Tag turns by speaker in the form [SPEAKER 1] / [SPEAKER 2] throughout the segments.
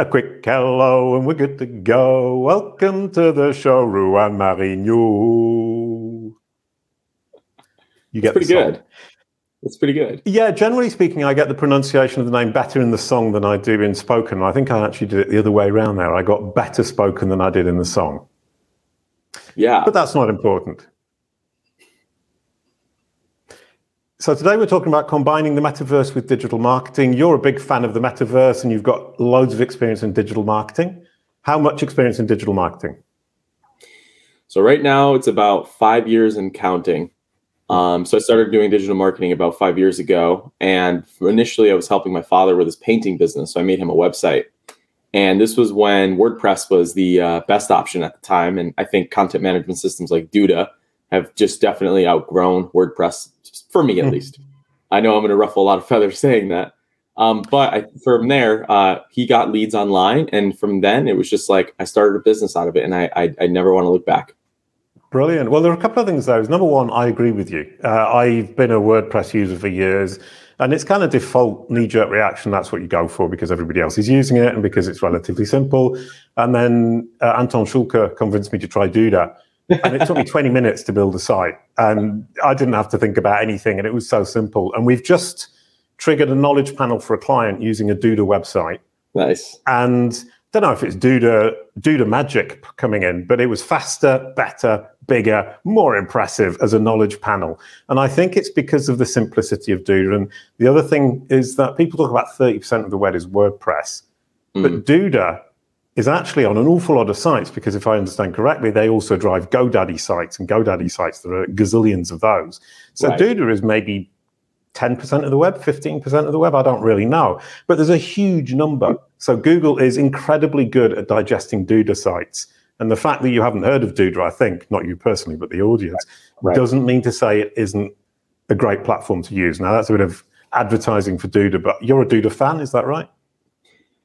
[SPEAKER 1] A quick hello and we're good to go. Welcome to the show, Ruan Marinho.
[SPEAKER 2] You get pretty good. It's pretty good.
[SPEAKER 1] Yeah, generally speaking, I get the pronunciation of the name better in the song than I do in spoken. I think I actually did it the other way around there. I got better spoken than I did in the song.
[SPEAKER 2] Yeah.
[SPEAKER 1] But that's not important. So today we're talking about combining the metaverse with digital marketing. You're a big fan of the metaverse and you've got loads of experience in digital marketing. How much experience in digital marketing?
[SPEAKER 2] So right now it's about five years and counting. Um, so I started doing digital marketing about five years ago, and initially I was helping my father with his painting business. So I made him a website, and this was when WordPress was the uh, best option at the time. And I think content management systems like Duda have just definitely outgrown WordPress for me at least. I know I'm going to ruffle a lot of feathers saying that. Um, but I, from there, uh, he got leads online. And from then, it was just like I started a business out of it. And I, I, I never want to look back.
[SPEAKER 1] Brilliant. Well, there are a couple of things, though. Number one, I agree with you. Uh, I've been a WordPress user for years. And it's kind of default knee jerk reaction. That's what you go for because everybody else is using it and because it's relatively simple. And then uh, Anton Shulke convinced me to try Duda and it took me 20 minutes to build a site and i didn't have to think about anything and it was so simple. And we've just triggered a knowledge panel for a client using a duda website.
[SPEAKER 2] Nice.
[SPEAKER 1] And don't know if it's duda duda magic coming in but it was faster better bigger more impressive as a knowledge panel. And i think it's because of the simplicity of duda. And the other thing is that people talk about 30% of the web is wordpress. Mm. but duda is actually on an awful lot of sites because if I understand correctly, they also drive GoDaddy sites and GoDaddy sites. There are gazillions of those. So right. Duda is maybe 10% of the web, 15% of the web. I don't really know, but there's a huge number. So Google is incredibly good at digesting Duda sites. And the fact that you haven't heard of Duda, I think, not you personally, but the audience, right. doesn't mean to say it isn't a great platform to use. Now, that's a bit of advertising for Duda, but you're a Duda fan, is that right?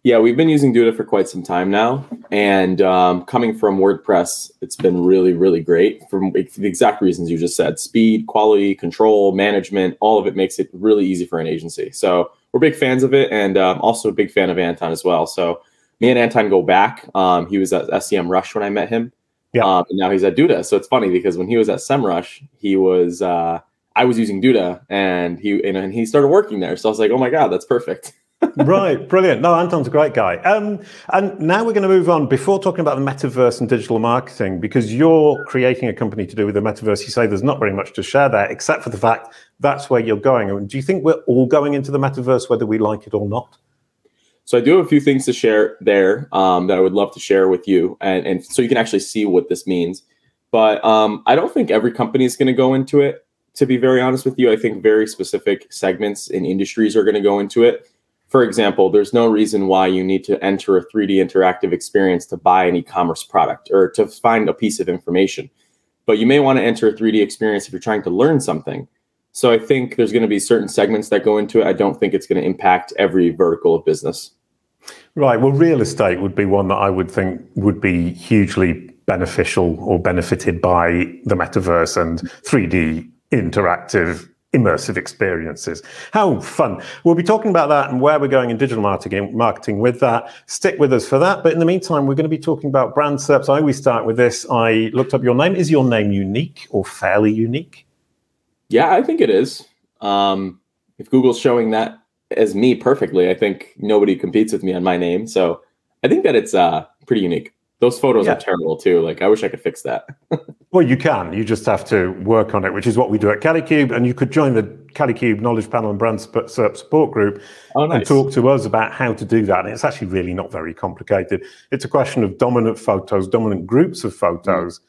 [SPEAKER 2] Yeah, we've been using Duda for quite some time now, and um, coming from WordPress, it's been really, really great for the exact reasons you just said: speed, quality, control, management. All of it makes it really easy for an agency. So we're big fans of it, and um, also a big fan of Anton as well. So me and Anton go back. Um, he was at SEMrush when I met him. Yeah. Um, and now he's at Duda. So it's funny because when he was at SEMrush, he was uh, I was using Duda, and he and he started working there. So I was like, oh my god, that's perfect.
[SPEAKER 1] Right, brilliant. No, Anton's a great guy. Um, and now we're going to move on. Before talking about the metaverse and digital marketing, because you're creating a company to do with the metaverse, you say there's not very much to share there, except for the fact that's where you're going. And do you think we're all going into the metaverse, whether we like it or not?
[SPEAKER 2] So I do have a few things to share there um, that I would love to share with you, and, and so you can actually see what this means. But um, I don't think every company is going to go into it. To be very honest with you, I think very specific segments and industries are going to go into it for example, there's no reason why you need to enter a 3D interactive experience to buy an e commerce product or to find a piece of information. But you may want to enter a 3D experience if you're trying to learn something. So I think there's going to be certain segments that go into it. I don't think it's going to impact every vertical of business.
[SPEAKER 1] Right. Well, real estate would be one that I would think would be hugely beneficial or benefited by the metaverse and 3D interactive immersive experiences. How fun. We'll be talking about that and where we're going in digital marketing, with that. Stick with us for that. But in the meantime, we're going to be talking about brand SERPs. I always start with this. I looked up your name. Is your name unique or fairly unique?
[SPEAKER 2] Yeah, I think it is. Um, if Google's showing that as me perfectly, I think nobody competes with me on my name. So I think that it's uh, pretty unique. Those photos yeah. are terrible too. Like I wish I could fix that.
[SPEAKER 1] well, you can. You just have to work on it, which is what we do at Kalicube. And you could join the Kalicube Knowledge Panel and Brand Support Group oh, nice. and talk to us about how to do that. And it's actually really not very complicated. It's a question of dominant photos, dominant groups of photos, mm.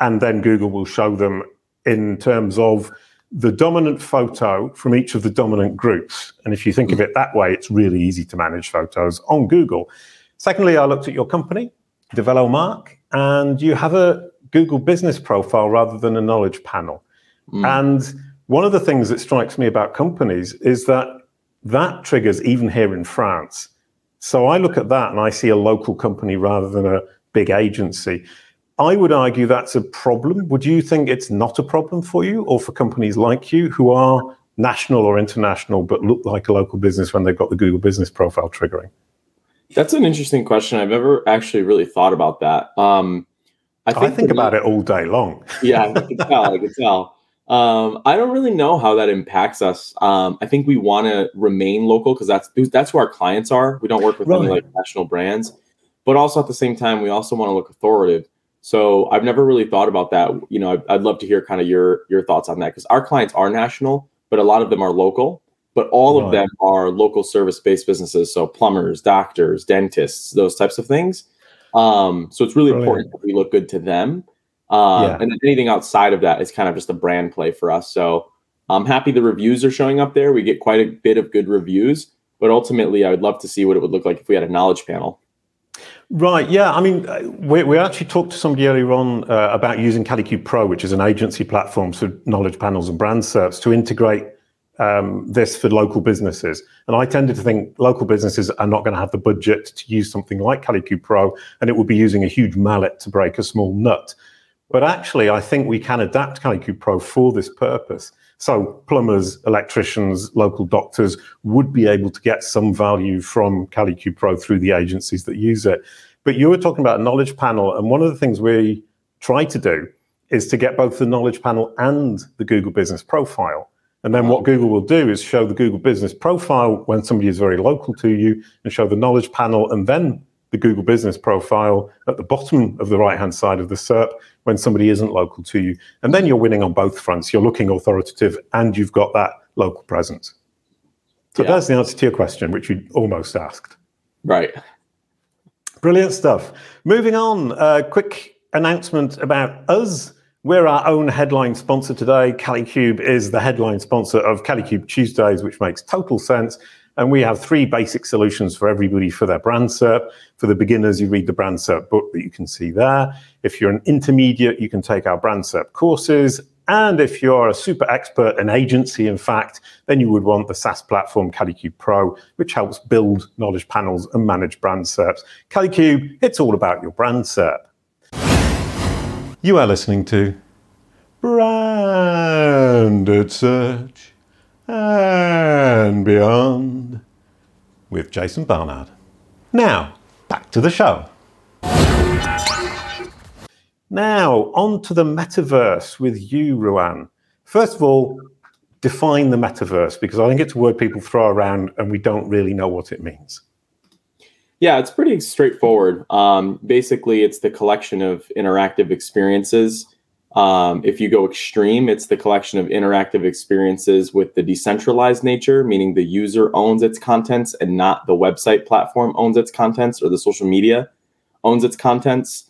[SPEAKER 1] and then Google will show them in terms of the dominant photo from each of the dominant groups. And if you think mm. of it that way, it's really easy to manage photos on Google. Secondly, I looked at your company Develomark, and you have a Google business profile rather than a knowledge panel. Mm. And one of the things that strikes me about companies is that that triggers even here in France. So I look at that and I see a local company rather than a big agency. I would argue that's a problem. Would you think it's not a problem for you or for companies like you who are national or international but look like a local business when they've got the Google business profile triggering?
[SPEAKER 2] That's an interesting question. I've never actually really thought about that. Um,
[SPEAKER 1] I think, I think about me, it all day long.
[SPEAKER 2] yeah, I can tell. I can tell. Um, I don't really know how that impacts us. Um, I think we want to remain local because that's that's who our clients are. We don't work with right. any like national brands, but also at the same time, we also want to look authoritative. So I've never really thought about that. You know, I'd, I'd love to hear kind of your your thoughts on that because our clients are national, but a lot of them are local. But all of them are local service based businesses, so plumbers, doctors, dentists, those types of things. Um, so it's really Brilliant. important that we look good to them. Um, yeah. And anything outside of that is kind of just a brand play for us. So I'm happy the reviews are showing up there. We get quite a bit of good reviews, but ultimately, I would love to see what it would look like if we had a knowledge panel.
[SPEAKER 1] Right. Yeah. I mean, uh, we, we actually talked to somebody earlier on uh, about using Kalicube Pro, which is an agency platform for knowledge panels and brand SERPs to integrate um, this for local businesses. And I tended to think local businesses are not going to have the budget to use something like Kalicube Pro, and it would be using a huge mallet to break a small nut. But actually, I think we can adapt Kalicube Pro for this purpose. So plumbers, electricians, local doctors would be able to get some value from Kalicube Pro through the agencies that use it. But you were talking about a knowledge panel, and one of the things we try to do is to get both the knowledge panel and the Google Business Profile. And then what Google will do is show the Google Business Profile when somebody is very local to you and show the knowledge panel and then the Google Business Profile at the bottom of the right hand side of the SERP when somebody isn't local to you. And then you're winning on both fronts. You're looking authoritative and you've got that local presence. So yeah. that's the answer to your question, which you almost asked.
[SPEAKER 2] Right.
[SPEAKER 1] Brilliant stuff. Moving on, a quick announcement about us. We're our own headline sponsor today. Kalicube is the headline sponsor of Kalicube Tuesdays, which makes total sense. And we have three basic solutions for everybody for their brand SERP. For the beginners, you read the brand SERP book that you can see there. If you're an intermediate, you can take our brand SERP courses. And if you're a super expert, an agency, in fact, then you would want the SaaS platform Kalicube Pro, which helps build knowledge panels and manage brand SERPs. Kalicube, it's all about your brand SERP. You are listening to Branded Search and Beyond with Jason Barnard. Now, back to the show. Now, on to the metaverse with you, Ruan. First of all, define the metaverse because I think it's a word people throw around and we don't really know what it means.
[SPEAKER 2] Yeah, it's pretty straightforward. Um, basically, it's the collection of interactive experiences. Um, if you go extreme, it's the collection of interactive experiences with the decentralized nature, meaning the user owns its contents and not the website platform owns its contents or the social media owns its contents.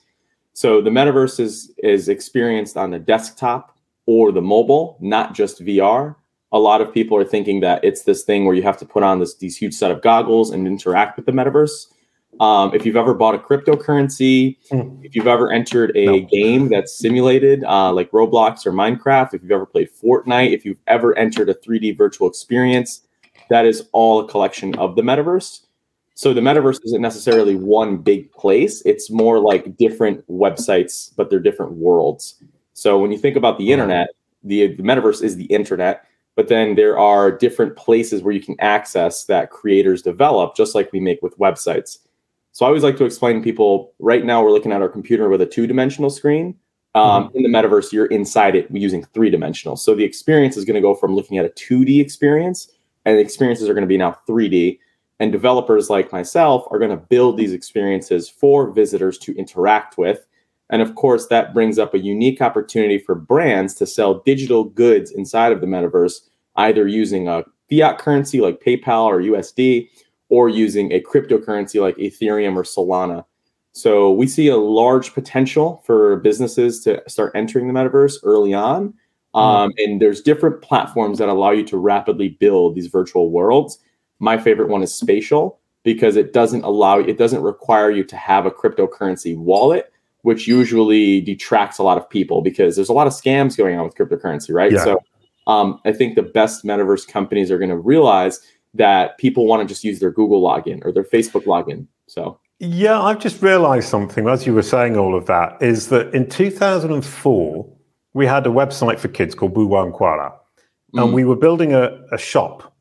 [SPEAKER 2] So the metaverse is is experienced on the desktop or the mobile, not just VR. A lot of people are thinking that it's this thing where you have to put on this these huge set of goggles and interact with the metaverse. Um, if you've ever bought a cryptocurrency, mm. if you've ever entered a no. game that's simulated, uh, like Roblox or Minecraft, if you've ever played Fortnite, if you've ever entered a 3D virtual experience, that is all a collection of the metaverse. So the metaverse isn't necessarily one big place, it's more like different websites, but they're different worlds. So when you think about the internet, the, the metaverse is the internet, but then there are different places where you can access that creators develop, just like we make with websites. So I always like to explain to people right now we're looking at our computer with a two dimensional screen. Um, mm-hmm. In the metaverse, you're inside it using three dimensional. So the experience is going to go from looking at a 2D experience, and the experiences are going to be now 3D. And developers like myself are going to build these experiences for visitors to interact with. And of course, that brings up a unique opportunity for brands to sell digital goods inside of the metaverse, either using a fiat currency like PayPal or USD, or using a cryptocurrency like Ethereum or Solana. So we see a large potential for businesses to start entering the metaverse early on. Hmm. Um, and there's different platforms that allow you to rapidly build these virtual worlds. My favorite one is Spatial because it doesn't allow it doesn't require you to have a cryptocurrency wallet, which usually detracts a lot of people because there's a lot of scams going on with cryptocurrency, right? Yeah. So um, I think the best metaverse companies are going to realize that people want to just use their Google login or their Facebook login. So,
[SPEAKER 1] yeah, I've just realized something as you were saying all of that is that in 2004, we had a website for kids called Boowa and Kwala. And mm. we were building a, a shop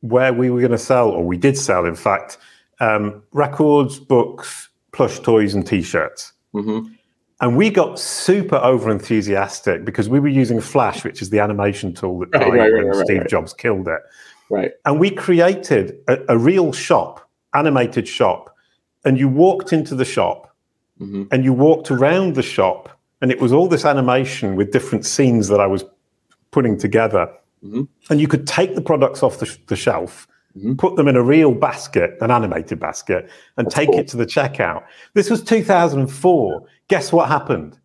[SPEAKER 1] where we were going to sell, or we did sell, in fact, um, records, books, plush toys, and T-shirts. Mm-hmm. And we got super over enthusiastic because we were using Flash, which is the animation tool that right, right, right, Steve Jobs killed it.
[SPEAKER 2] Right.
[SPEAKER 1] And we created a, a, real shop, animated shop. And you walked into the shop mm-hmm. and you walked around the shop, and it was all this animation with different scenes that I was putting together. Mm-hmm. And you could take the products off the, the shelf Mm-hmm. put them in a real basket, an animated basket, and That's take cool. it to the checkout. This was 2004. Guess what happened?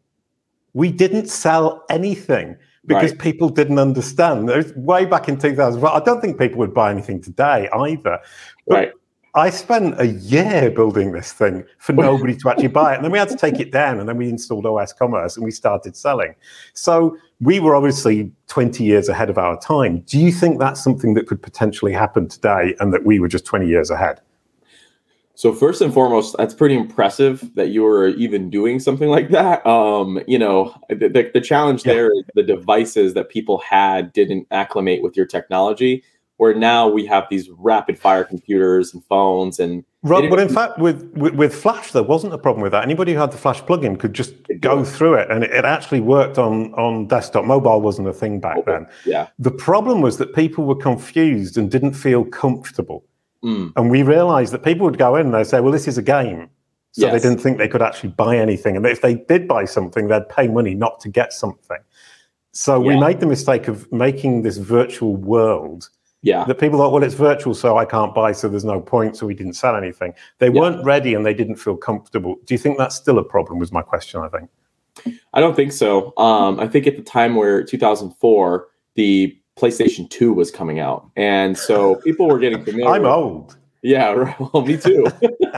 [SPEAKER 1] We didn't sell anything because right. people didn't understand. Was Way back in 2004, I don't think people would buy anything today either.
[SPEAKER 2] But right.
[SPEAKER 1] I spent a year building this thing for nobody to actually buy it. And then we had to take it down and then we installed osCommerce and we started selling. So we were obviously 20 years ahead of our time. Do you think that's something that could potentially happen today and that we were just 20 years ahead?
[SPEAKER 2] So first and foremost, that's pretty impressive that you were even doing something like that. Um, you know, the, the, the challenge yeah. there is the devices that people had didn't acclimate with your technology where now we have these rapid fire computers and phones and
[SPEAKER 1] Rob, but in fact, with, with, with Flash, there wasn't a problem with that. Anybody who had the Flash plugin could just go through it, and it, it, actually worked on on desktop. Mobile wasn't a thing back Mobile. then.
[SPEAKER 2] Yeah.
[SPEAKER 1] The problem was that people were confused and didn't feel comfortable, mm. and we realised that people would go in and they'd say, "Well, this is a game," so yes. they didn't think they could actually buy anything, and if they did buy something, they'd pay money not to get something. So yeah. we made the mistake of making this virtual world
[SPEAKER 2] yeah.
[SPEAKER 1] That people thought, well, it's virtual, so I can't buy, so there's no point, so we didn't sell anything. They yeah. weren't ready and they didn't feel comfortable. Do you think that's still a problem? Was my question, I think.
[SPEAKER 2] I don't think so. Um, I think at the time where 2004, the PlayStation 2 was coming out. And so people were getting familiar.
[SPEAKER 1] I'm old.
[SPEAKER 2] Yeah, well, me too.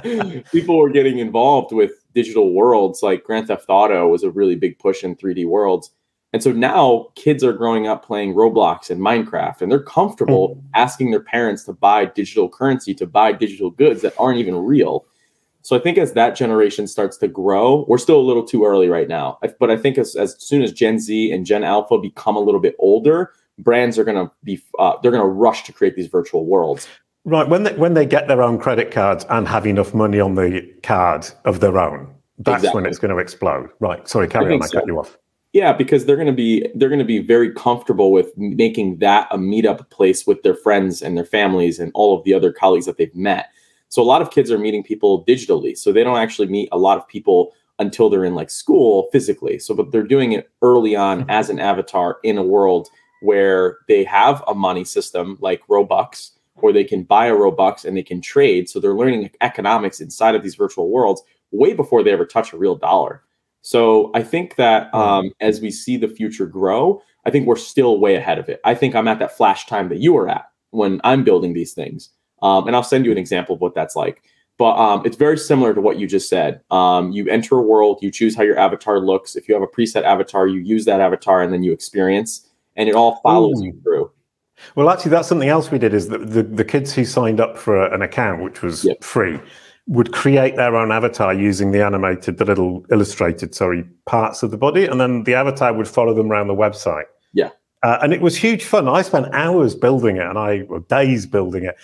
[SPEAKER 2] people were getting involved with digital worlds like Grand Theft Auto was a really big push in 3D worlds. And so now kids are growing up playing Roblox and Minecraft, and they're comfortable mm-hmm. asking their parents to buy digital currency, to buy digital goods that aren't even real. So I think as that generation starts to grow, we're still a little too early right now. But I think as, as soon as Gen Z and Gen Alpha become a little bit older, brands are going to be uh, they're going to rush to create these virtual worlds.
[SPEAKER 1] Right when they, when they get their own credit cards and have enough money on the card of their own, that's exactly. when it's going to explode. Right. Sorry, carry I on. I so. cut you off.
[SPEAKER 2] Yeah, because they're going to be they're going to be very comfortable with making that a meetup place with their friends and their families and all of the other colleagues that they've met. So a lot of kids are meeting people digitally. So they don't actually meet a lot of people until they're in like school physically. So but they're doing it early on mm-hmm. as an avatar in a world where they have a money system like Robux or they can buy a Robux and they can trade. So they're learning economics inside of these virtual worlds way before they ever touch a real dollar. So I think that um, as we see the future grow, I think we're still way ahead of it. I think I'm at that flash time that you were at when I'm building these things. Um, and I'll send you an example of what that's like. But um, it's very similar to what you just said. Um, you enter a world, you choose how your avatar looks. If you have a preset avatar, you use that avatar and then you experience, and it all follows Ooh. you through.
[SPEAKER 1] Well, actually, that's something else we did. Is that the, the kids who signed up for an account, which was yep. free, would create their own avatar using the animated, the little illustrated, sorry, parts of the body, and then the avatar would follow them around the website.
[SPEAKER 2] Yeah.
[SPEAKER 1] Uh, and it was huge fun. I spent hours building it, and I or days building it.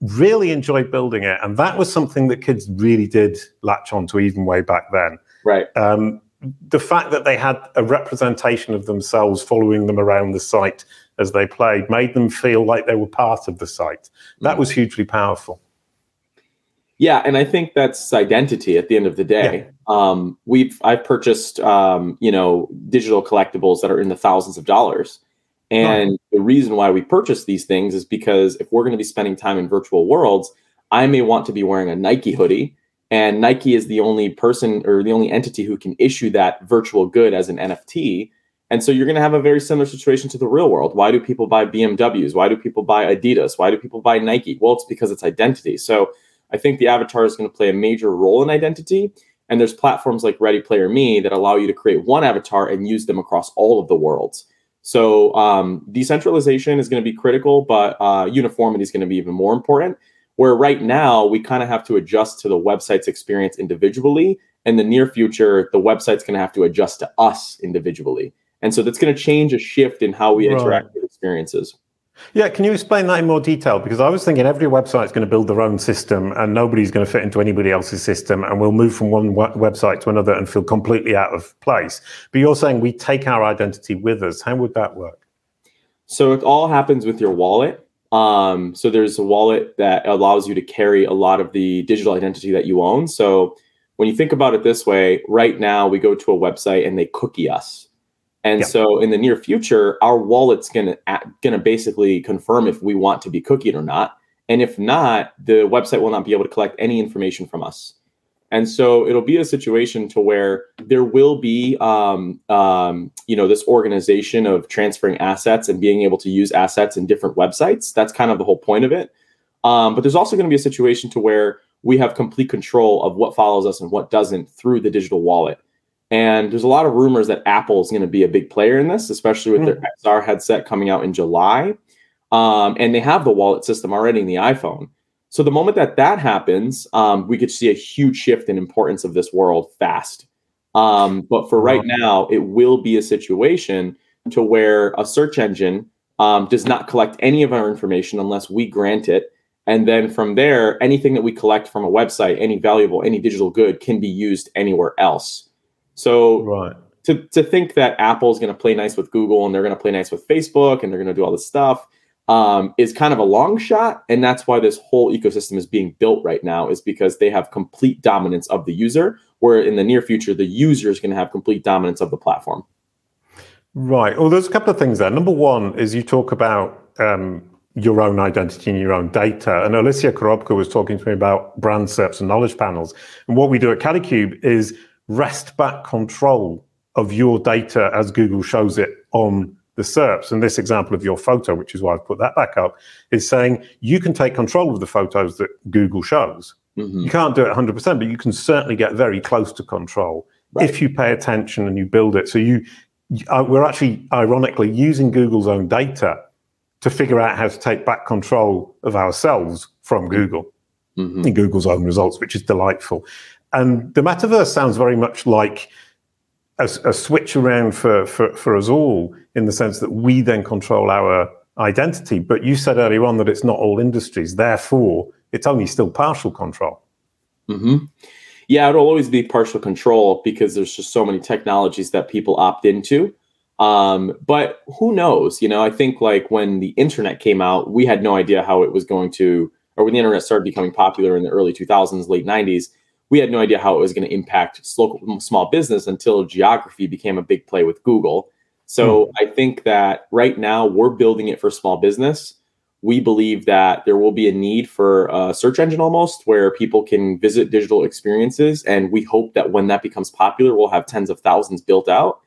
[SPEAKER 1] Really enjoyed building it, and that was something that kids really did latch onto even way back then.
[SPEAKER 2] Right.
[SPEAKER 1] Um, the fact that they had a representation of themselves following them around the site as they played made them feel like they were part of the site. That mm. was hugely powerful.
[SPEAKER 2] Yeah, and I think that's identity at the end of the day. Yeah. Um, we've I've purchased um, you know digital collectibles that are in the thousands of dollars, and right. the reason why we purchase these things is because if we're going to be spending time in virtual worlds, I may want to be wearing a Nike hoodie, and Nike is the only person or the only entity who can issue that virtual good as an NFT. And so you're going to have a very similar situation to the real world. Why do people buy BMWs? Why do people buy Adidas? Why do people buy Nike? Well, it's because it's identity. So I think the avatar is going to play a major role in identity. And there's platforms like Ready Player Me that allow you to create one avatar and use them across all of the worlds. So um, decentralization is going to be critical, but uh, uniformity is going to be even more important. Where right now we kind of have to adjust to the website's experience individually. In the near future, the website's going to have to adjust to us individually. And so that's going to change a shift in how we interact with experiences.
[SPEAKER 1] Yeah, can you explain that in more detail? Because I was thinking every website is going to build their own system and nobody's going to fit into anybody else's system and we'll move from one website to another and feel completely out of place. But you're saying we take our identity with us. How would that work?
[SPEAKER 2] So it all happens with your wallet. Um, so there's a wallet that allows you to carry a lot of the digital identity that you own. So when you think about it this way, right now we go to a website and they cookie us. And yeah. so in the near future, our wallet's gonna gonna basically confirm if we want to be cookied or not. And if not, the website will not be able to collect any information from us. And so it'll be a situation to where there will be, um, um, you know, this organization of transferring assets and being able to use assets in different websites. That's kind of the whole point of it. Um, but there's also going to be a situation to where we have complete control of what follows us and what doesn't through the digital wallet. And there's a lot of rumors that Apple is going to be a big player in this, especially with mm. their. XR headset coming out in July. Um, and they have the wallet system already in the iPhone. So the moment that that happens, um, we could see a huge shift in importance of this world fast. Um, but for right now, it will be a situation to where a search engine um, does not collect any of our information unless we grant it. And then from there, anything that we collect from a website, any valuable, any digital good can be used anywhere else. So right. to, to think that Apple is going to play nice with Google and they're going to play nice with Facebook and they're going to do all this stuff um, is kind of a long shot. And that's why this whole ecosystem is being built right now, is because they have complete dominance of the user, where in the near future, the user is going to have complete dominance of the platform.
[SPEAKER 1] Right. Well, there's a couple of things there. Number one is you talk about um, your own identity and your own data. And Olesia Korobka was talking to me about brand SERPs and knowledge panels. And what we do at Kalicube is wrest back control of your data as Google shows it on the SERPs. And this example of your photo, which is why I've put that back up, is saying you can take control of the photos that Google shows. Mm-hmm. You can't do it 100%, but you can certainly get very close to control right. if you pay attention and you build it. So you, uh, we're actually ironically using Google's own data to figure out how to take back control of ourselves from Google mm-hmm. in Google's own results, which is delightful. And the metaverse sounds very much like a, a, switch around for, for, for us all in the sense that we then control our identity. But you said earlier on that it's not all industries, therefore, it's only still partial control.
[SPEAKER 2] Mm-hmm. Yeah, it'll always be partial control because there's just so many technologies that people opt into. Um, but who knows? You know, I think like when the internet came out, we had no idea how it was going to, or when the internet started becoming popular in the early 2000s, late 90s, we had no idea how it was going to impact local small business until geography became a big play with Google. So mm. I think that right now we're building it for small business. We believe that there will be a need for a search engine almost where people can visit digital experiences. And we hope that when that becomes popular, we'll have tens of thousands built out.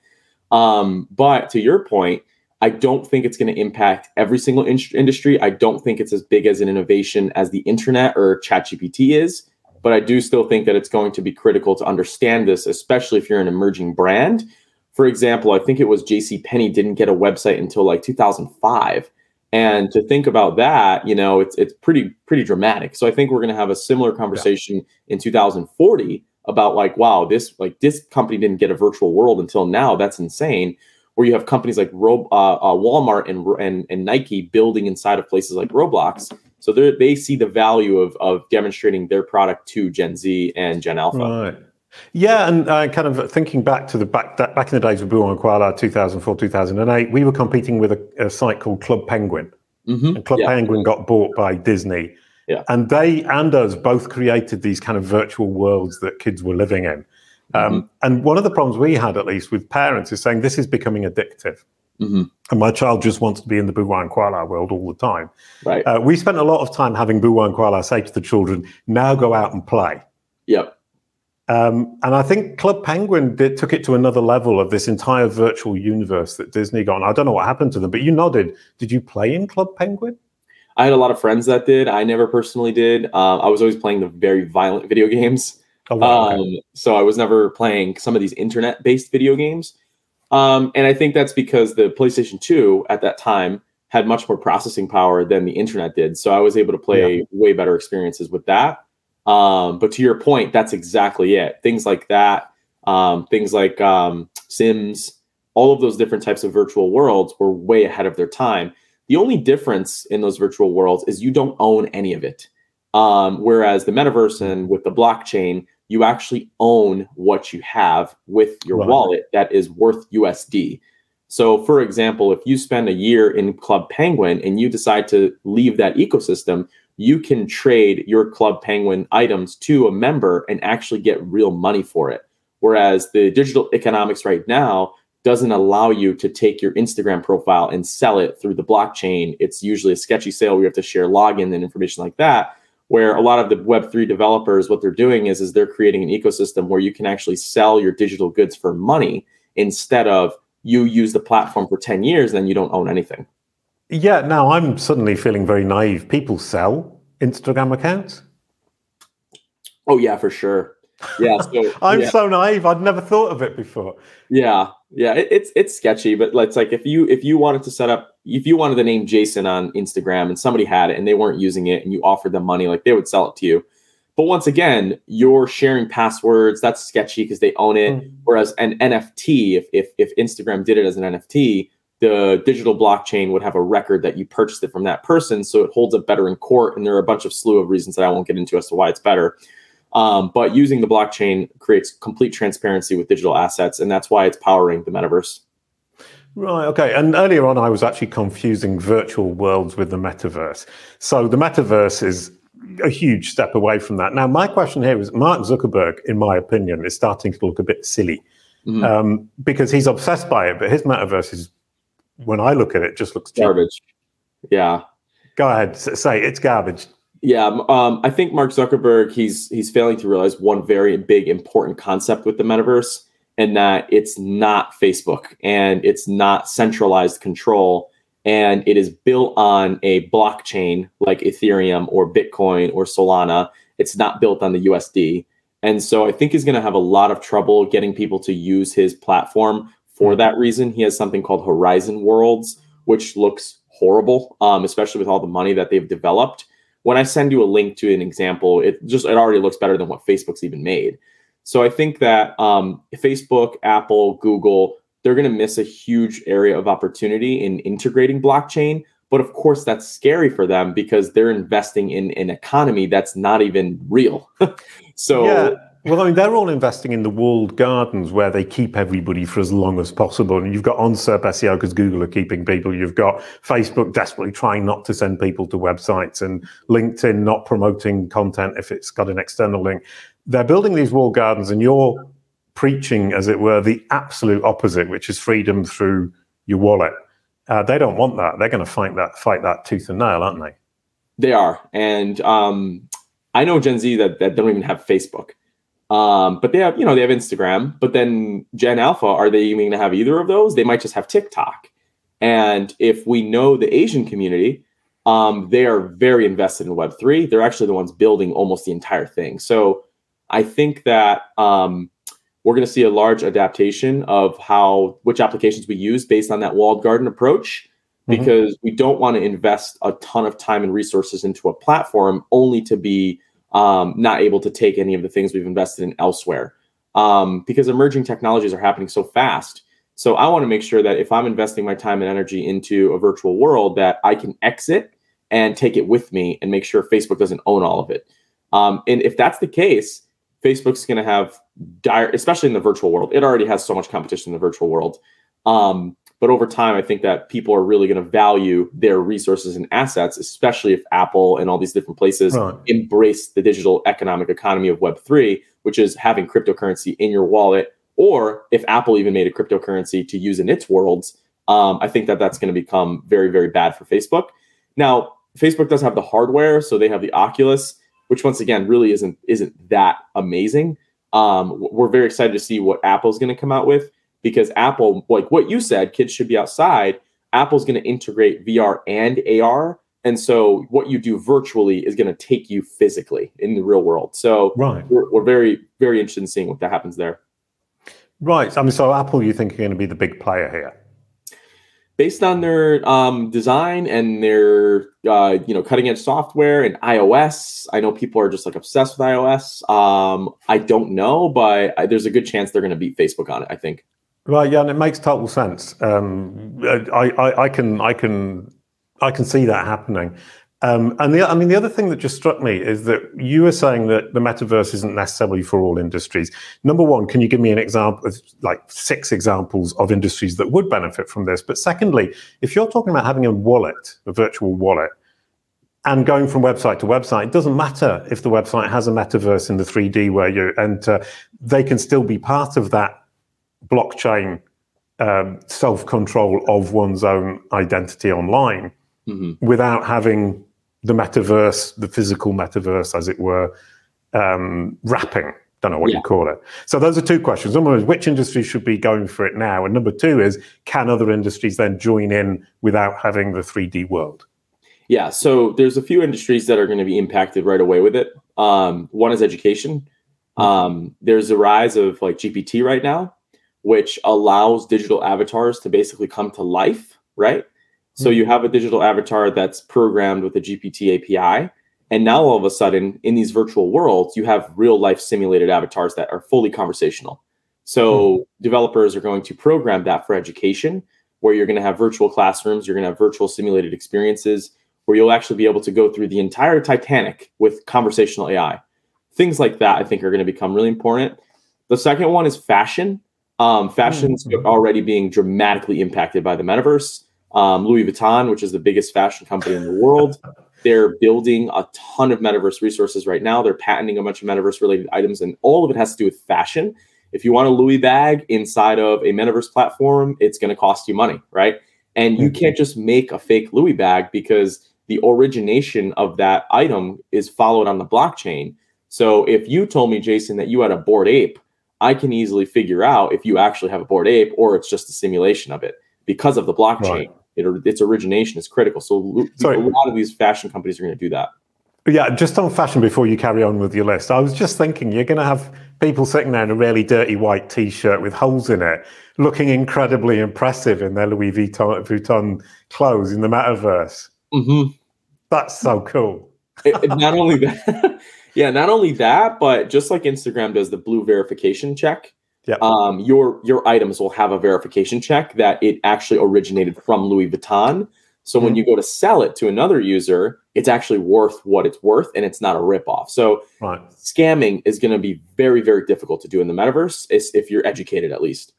[SPEAKER 2] Um, but to your point, I don't think it's going to impact every single in- industry. I don't think it's as big as an innovation as the internet or ChatGPT is but I do still think that it's going to be critical to understand this, especially if you're an emerging brand. For example, I think it was J.C. Penney didn't get a website until like 2005. And to think about that, you know, it's it's pretty pretty dramatic. So I think we're going to have a similar conversation yeah. in 2040 about like, wow, this like this company didn't get a virtual world until now. That's insane. Where you have companies like Ro- uh, uh, Walmart and, and and Nike building inside of places like Roblox so they see the value of, of demonstrating their product to Gen Z and Gen Alpha.
[SPEAKER 1] Right. Yeah, and uh, kind of thinking back to the back back in the days of Boowa and Kwala, 2004, 2008, we were competing with a, a site called Club Penguin. Mm-hmm. And Club yeah. Penguin got bought by Disney. Yeah. And they and us both created these kind of virtual worlds that kids were living in. Um, mm-hmm. And one of the problems we had, at least with parents, is saying this is becoming addictive. Mm-hmm. And my child just wants to be in the Boowa and Kwala world all the time. Right. Uh, we spent a lot of time having Boowa and Kwala say to the children, now go out and play.
[SPEAKER 2] Yep.
[SPEAKER 1] Um, and I think Club Penguin did, took it to another level of this entire virtual universe that Disney got. And I don't know what happened to them, but you nodded. Did you play in Club Penguin?
[SPEAKER 2] I had a lot of friends that did. I never personally did. Uh, I was always playing the very violent video games. Oh, wow, um. So I was never playing some of these internet based video games. Um, and I think that's because the PlayStation 2 at that time had much more processing power than the internet did. So I was able to play yeah. way better experiences with that. Um, but to your point, that's exactly it. Things like that, um, things like um, Sims, all of those different types of virtual worlds were way ahead of their time. The only difference in those virtual worlds is you don't own any of it. Um, whereas the metaverse and with the blockchain, you actually own what you have with your right. wallet that is worth USD. So, for example, if you spend a year in Club Penguin and you decide to leave that ecosystem, you can trade your Club Penguin items to a member and actually get real money for it. Whereas the digital economics right now doesn't allow you to take your Instagram profile and sell it through the blockchain. It's usually a sketchy sale where you have to share login and information like that. Where a lot of the Web3 developers, what they're doing is, is they're creating an ecosystem where you can actually sell your digital goods for money instead of you use the platform for 10 years and then you don't own anything.
[SPEAKER 1] Yeah, now I'm suddenly feeling very naive. People sell Instagram accounts.
[SPEAKER 2] Oh yeah, for sure. Yeah,
[SPEAKER 1] so, I'm yeah. so naive. I'd never thought of it before.
[SPEAKER 2] Yeah, yeah, it, it's it's sketchy, but it's like if you if you wanted to set up if you wanted the name Jason on Instagram and somebody had it and they weren't using it and you offered them money, like they would sell it to you. But once again, you're sharing passwords. That's sketchy because they own it. Mm. Whereas an NFT, if, if if Instagram did it as an NFT, the digital blockchain would have a record that you purchased it from that person, so it holds up better in court. And there are a bunch of slew of reasons that I won't get into as to why it's better. Um, but using the blockchain creates complete transparency with digital assets, and that's why it's powering the metaverse.
[SPEAKER 1] Right. Okay. And earlier on, I was actually confusing virtual worlds with the metaverse. So the metaverse is a huge step away from that. Now, my question here is Mark Zuckerberg, in my opinion, is starting to look a bit silly mm-hmm. um, because he's obsessed by it, but his metaverse is, when I look at it, just looks
[SPEAKER 2] cheap. garbage. Yeah.
[SPEAKER 1] Go ahead. Say it's garbage.
[SPEAKER 2] Yeah, um, I think Mark Zuckerberg he's he's failing to realize one very big important concept with the metaverse, and that it's not Facebook and it's not centralized control, and it is built on a blockchain like Ethereum or Bitcoin or Solana. It's not built on the USD, and so I think he's going to have a lot of trouble getting people to use his platform. For mm-hmm. that reason, he has something called Horizon Worlds, which looks horrible, um, especially with all the money that they've developed when I send you a link to an example, it just it already looks better than what Facebook's even made. So I think that um, Facebook, Apple, Google, they're going to miss a huge area of opportunity in integrating blockchain. But of course, that's scary for them because they're investing in an economy that's not even real. so
[SPEAKER 1] yeah. Well, I mean, they're all investing in the walled gardens where they keep everybody for as long as possible. And you've got OnSERP SEO because Google are keeping people. You've got Facebook desperately trying not to send people to websites and LinkedIn not promoting content if it's got an external link. They're building these walled gardens, and you're preaching, as it were, the absolute opposite, which is freedom through your wallet. Uh, they don't want that. They're going to fight that, fight that tooth and nail, aren't they?
[SPEAKER 2] They are, and um, I know Gen Z that that don't even have Facebook. Um, but they have, you know, they have Instagram, but then Gen Alpha, are they even going to have either of those? They might just have TikTok. And if we know the Asian community, um, they are very invested in Web3. They're actually the ones building almost the entire thing. So I think that um, we're going to see a large adaptation of how which applications we use based on that walled garden approach mm-hmm. because mm-hmm. we don't want to invest a ton of time and resources into a platform only to be um, not able to take any of the things we've invested in elsewhere um, because emerging technologies are happening so fast. So I want to make sure that if I'm investing my time and energy into a virtual world, that I can exit and take it with me and make sure Facebook doesn't own all of it. Um, and if that's the case, Facebook's going to have dire, especially in the virtual world. It already has so much competition in the virtual world. Um, but over time, I think that people are really going to value their resources and assets, especially if Apple and all these different places right. embrace the digital economic economy of Web3, which is having cryptocurrency in your wallet. Or if Apple even made a cryptocurrency to use in its worlds, um, I think that that's going to become very, very bad for Facebook. Now, Facebook does have the hardware, so they have the Oculus, which once again really isn't isn't that amazing. Um, we're very excited to see what Apple's going to come out with because Apple, like what you said, kids should be outside. Apple's going to integrate VR and AR. And so what you do virtually is going to take you physically in the real world. So right. we're, we're very, very interested in seeing what that happens there.
[SPEAKER 1] Right. I mean, so Apple, you think are going to be the big player here?
[SPEAKER 2] Based on their um, design and their uh, you know cutting edge software and iOS, I know people are just like obsessed with iOS. Um, I don't know, but I, there's a good chance they're going to beat Facebook on it. I think.
[SPEAKER 1] Right, yeah, and it makes total sense. Um, I, I, I, can, I can I can see that happening. Um, and the, I mean, the other thing that just struck me is that you were saying that the metaverse isn't necessarily for all industries. Number one, can you give me an example of like six examples of industries that would benefit from this? But secondly, if you're talking about having a wallet, a virtual wallet, and going from website to website, it doesn't matter if the website has a metaverse in the 3D where you enter, they can still be part of that blockchain um, self control of one's own identity online mm-hmm. without having the metaverse, the physical metaverse, as it were, um, wrapping. Don't know what yeah. you call it. So those are two questions. Number one is which industry should be going for it now, and number two is can other industries then join in without having the 3D world?
[SPEAKER 2] Yeah, so there's a few industries that are going to be impacted right away with it. Um, one is education. Mm-hmm. Um, there's a rise of like GPT right now, which allows digital avatars to basically come to life, right? So you have a digital avatar that's programmed with a GPT API. And now all of a sudden, in these virtual worlds, you have real life simulated avatars that are fully conversational. So hmm. developers are going to program that for education, where you're going to have virtual classrooms, you're going to have virtual simulated experiences, where you'll actually be able to go through the entire Titanic with conversational AI. Things like that, I think, are going to become really important. The second one is fashion. Um, fashion's mm-hmm. already being dramatically impacted by the metaverse. Um, Louis Vuitton, which is the biggest fashion company in the world, they're building a ton of metaverse resources right now. They're patenting a bunch of metaverse related items, and all of it has to do with fashion. If you want a Louis bag inside of a metaverse platform, it's going to cost you money, right? And you mm-hmm. can't just make a fake Louis bag because the origination of that item is followed on the blockchain. So if you told me, Jason, that you had a bored ape, I can easily figure out if you actually have a bored ape or it's just a simulation of it because of the blockchain. Right. It, its origination is critical. So Sorry. a lot of these fashion companies are going to do that.
[SPEAKER 1] Yeah, just on fashion before you carry on with your list, I was just thinking you're going to have people sitting there in a really dirty white t-shirt with holes in it, looking incredibly impressive in their Louis Vuitton, Vuitton clothes in the metaverse. Mm-hmm. That's so cool.
[SPEAKER 2] it, it, not only that, yeah, not only that, but just like Instagram does the blue verification check, yeah. Um, your your items will have a verification check that it actually originated from Louis Vuitton. So mm-hmm. when you go to sell it to another user, it's actually worth what it's worth, and it's not a ripoff. So right. scamming is going to be very very difficult to do in the metaverse, if you're educated at least.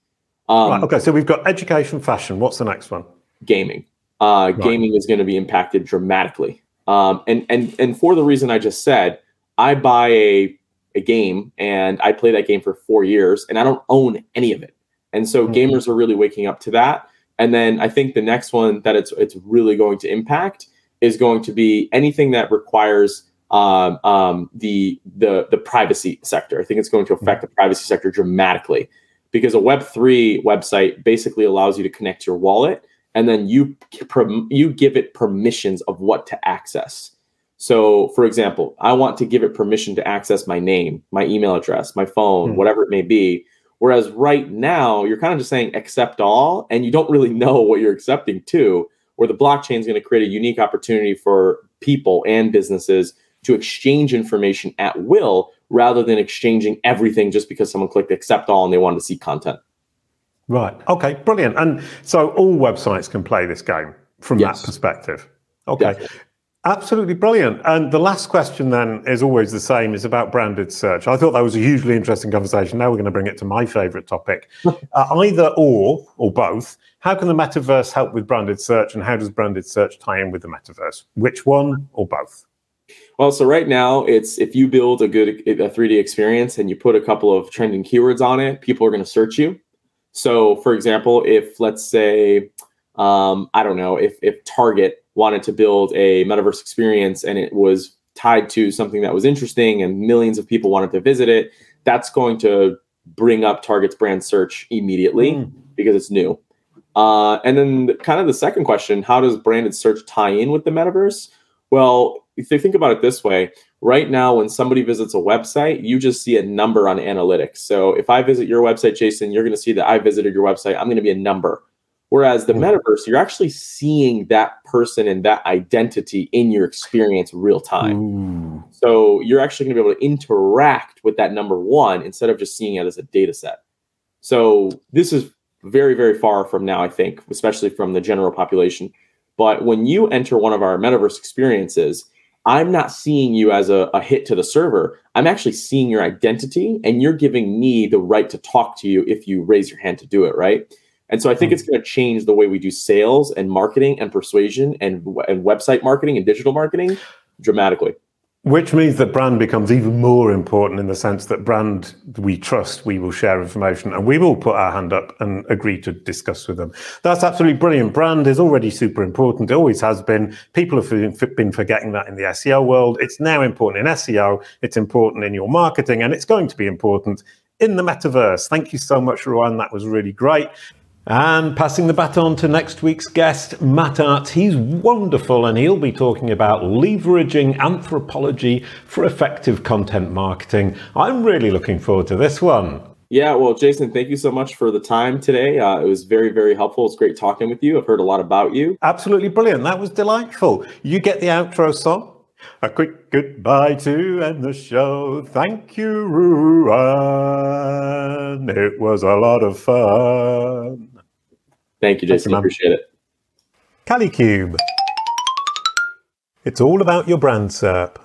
[SPEAKER 1] Um, right, okay, so we've got education, fashion. What's the next one?
[SPEAKER 2] Gaming. Uh, right. Gaming is going to be impacted dramatically, um, and and and for the reason I just said, I buy a a game and I play that game for four years and I don't own any of it. And so mm-hmm. gamers are really waking up to that. And then I think the next one that it's it's really going to impact is going to be anything that requires um, um, the the the privacy sector. I think it's going to affect mm-hmm. the privacy sector dramatically because a Web three website basically allows you to connect your wallet and then you you give it permissions of what to access. So, for example, I want to give it permission to access my name, my email address, my phone, mm. whatever it may be. Whereas right now, you're kind of just saying accept all, and you don't really know what you're accepting to. Where the blockchain is going to create a unique opportunity for people and businesses to exchange information at will rather than exchanging everything just because someone clicked accept all and they wanted to see content.
[SPEAKER 1] Right. Okay. Brilliant. And so all websites can play this game from yes. that perspective. Okay. Definitely. Absolutely brilliant. And the last question then is always the same, is about branded search. I thought that was a hugely interesting conversation. Now we're going to bring it to my favorite topic. uh, either or, or both, how can the metaverse help with branded search and how does branded search tie in with the metaverse? Which one or both?
[SPEAKER 2] Well, so right now it's if you build a good a 3D experience and you put a couple of trending keywords on it, people are going to search you. So, for example, if let's say um, I don't know if if Target wanted to build a metaverse experience and it was tied to something that was interesting and millions of people wanted to visit it, that's going to bring up Target's brand search immediately mm. because it's new. Uh, and then the, kind of the second question, how does branded search tie in with the metaverse? Well, if you think about it this way, right now when somebody visits a website, you just see a number on analytics. So if I visit your website, Jason, you're going to see that I visited your website. I'm going to be a number Whereas the hmm. metaverse, you're actually seeing that person and that identity in your experience real time. Ooh. So you're actually going to be able to interact with that number one instead of just seeing it as a data set. So this is very, very far from now, I think, especially from the general population. But when you enter one of our metaverse experiences, I'm not seeing you as a, a, hit to the server. I'm actually seeing your identity, and you're giving me the right to talk to you if you raise your hand to do it, right? And so I think mm-hmm. it's going to change the way we do sales and marketing and persuasion and, and website marketing and digital marketing dramatically.
[SPEAKER 1] Which means that brand becomes even more important in the sense that brand we trust, we will share information and we will put our hand up and agree to discuss with them. That's absolutely brilliant. Brand is already super important. It always has been. People have been forgetting that in the SEO world. It's now important in SEO, it's important in your marketing, and it's going to be important in the metaverse. Thank you so much, Ruan. That was really great. And passing the baton to next week's guest, Matt Artz. He's wonderful and he'll be talking about leveraging anthropology for effective content marketing. I'm really looking forward to this one.
[SPEAKER 2] Yeah, well, Jason, thank you so much for the time today. Uh, it was very, very helpful. It's great talking with you. I've heard a lot about you.
[SPEAKER 1] Absolutely brilliant. That was delightful. You get the outro song. A quick goodbye to end the show. Thank you, Ruan. It was a lot of fun.
[SPEAKER 2] Thank you, Jason. You, Appreciate it.
[SPEAKER 1] Kalicube. It's all about your brand SERP.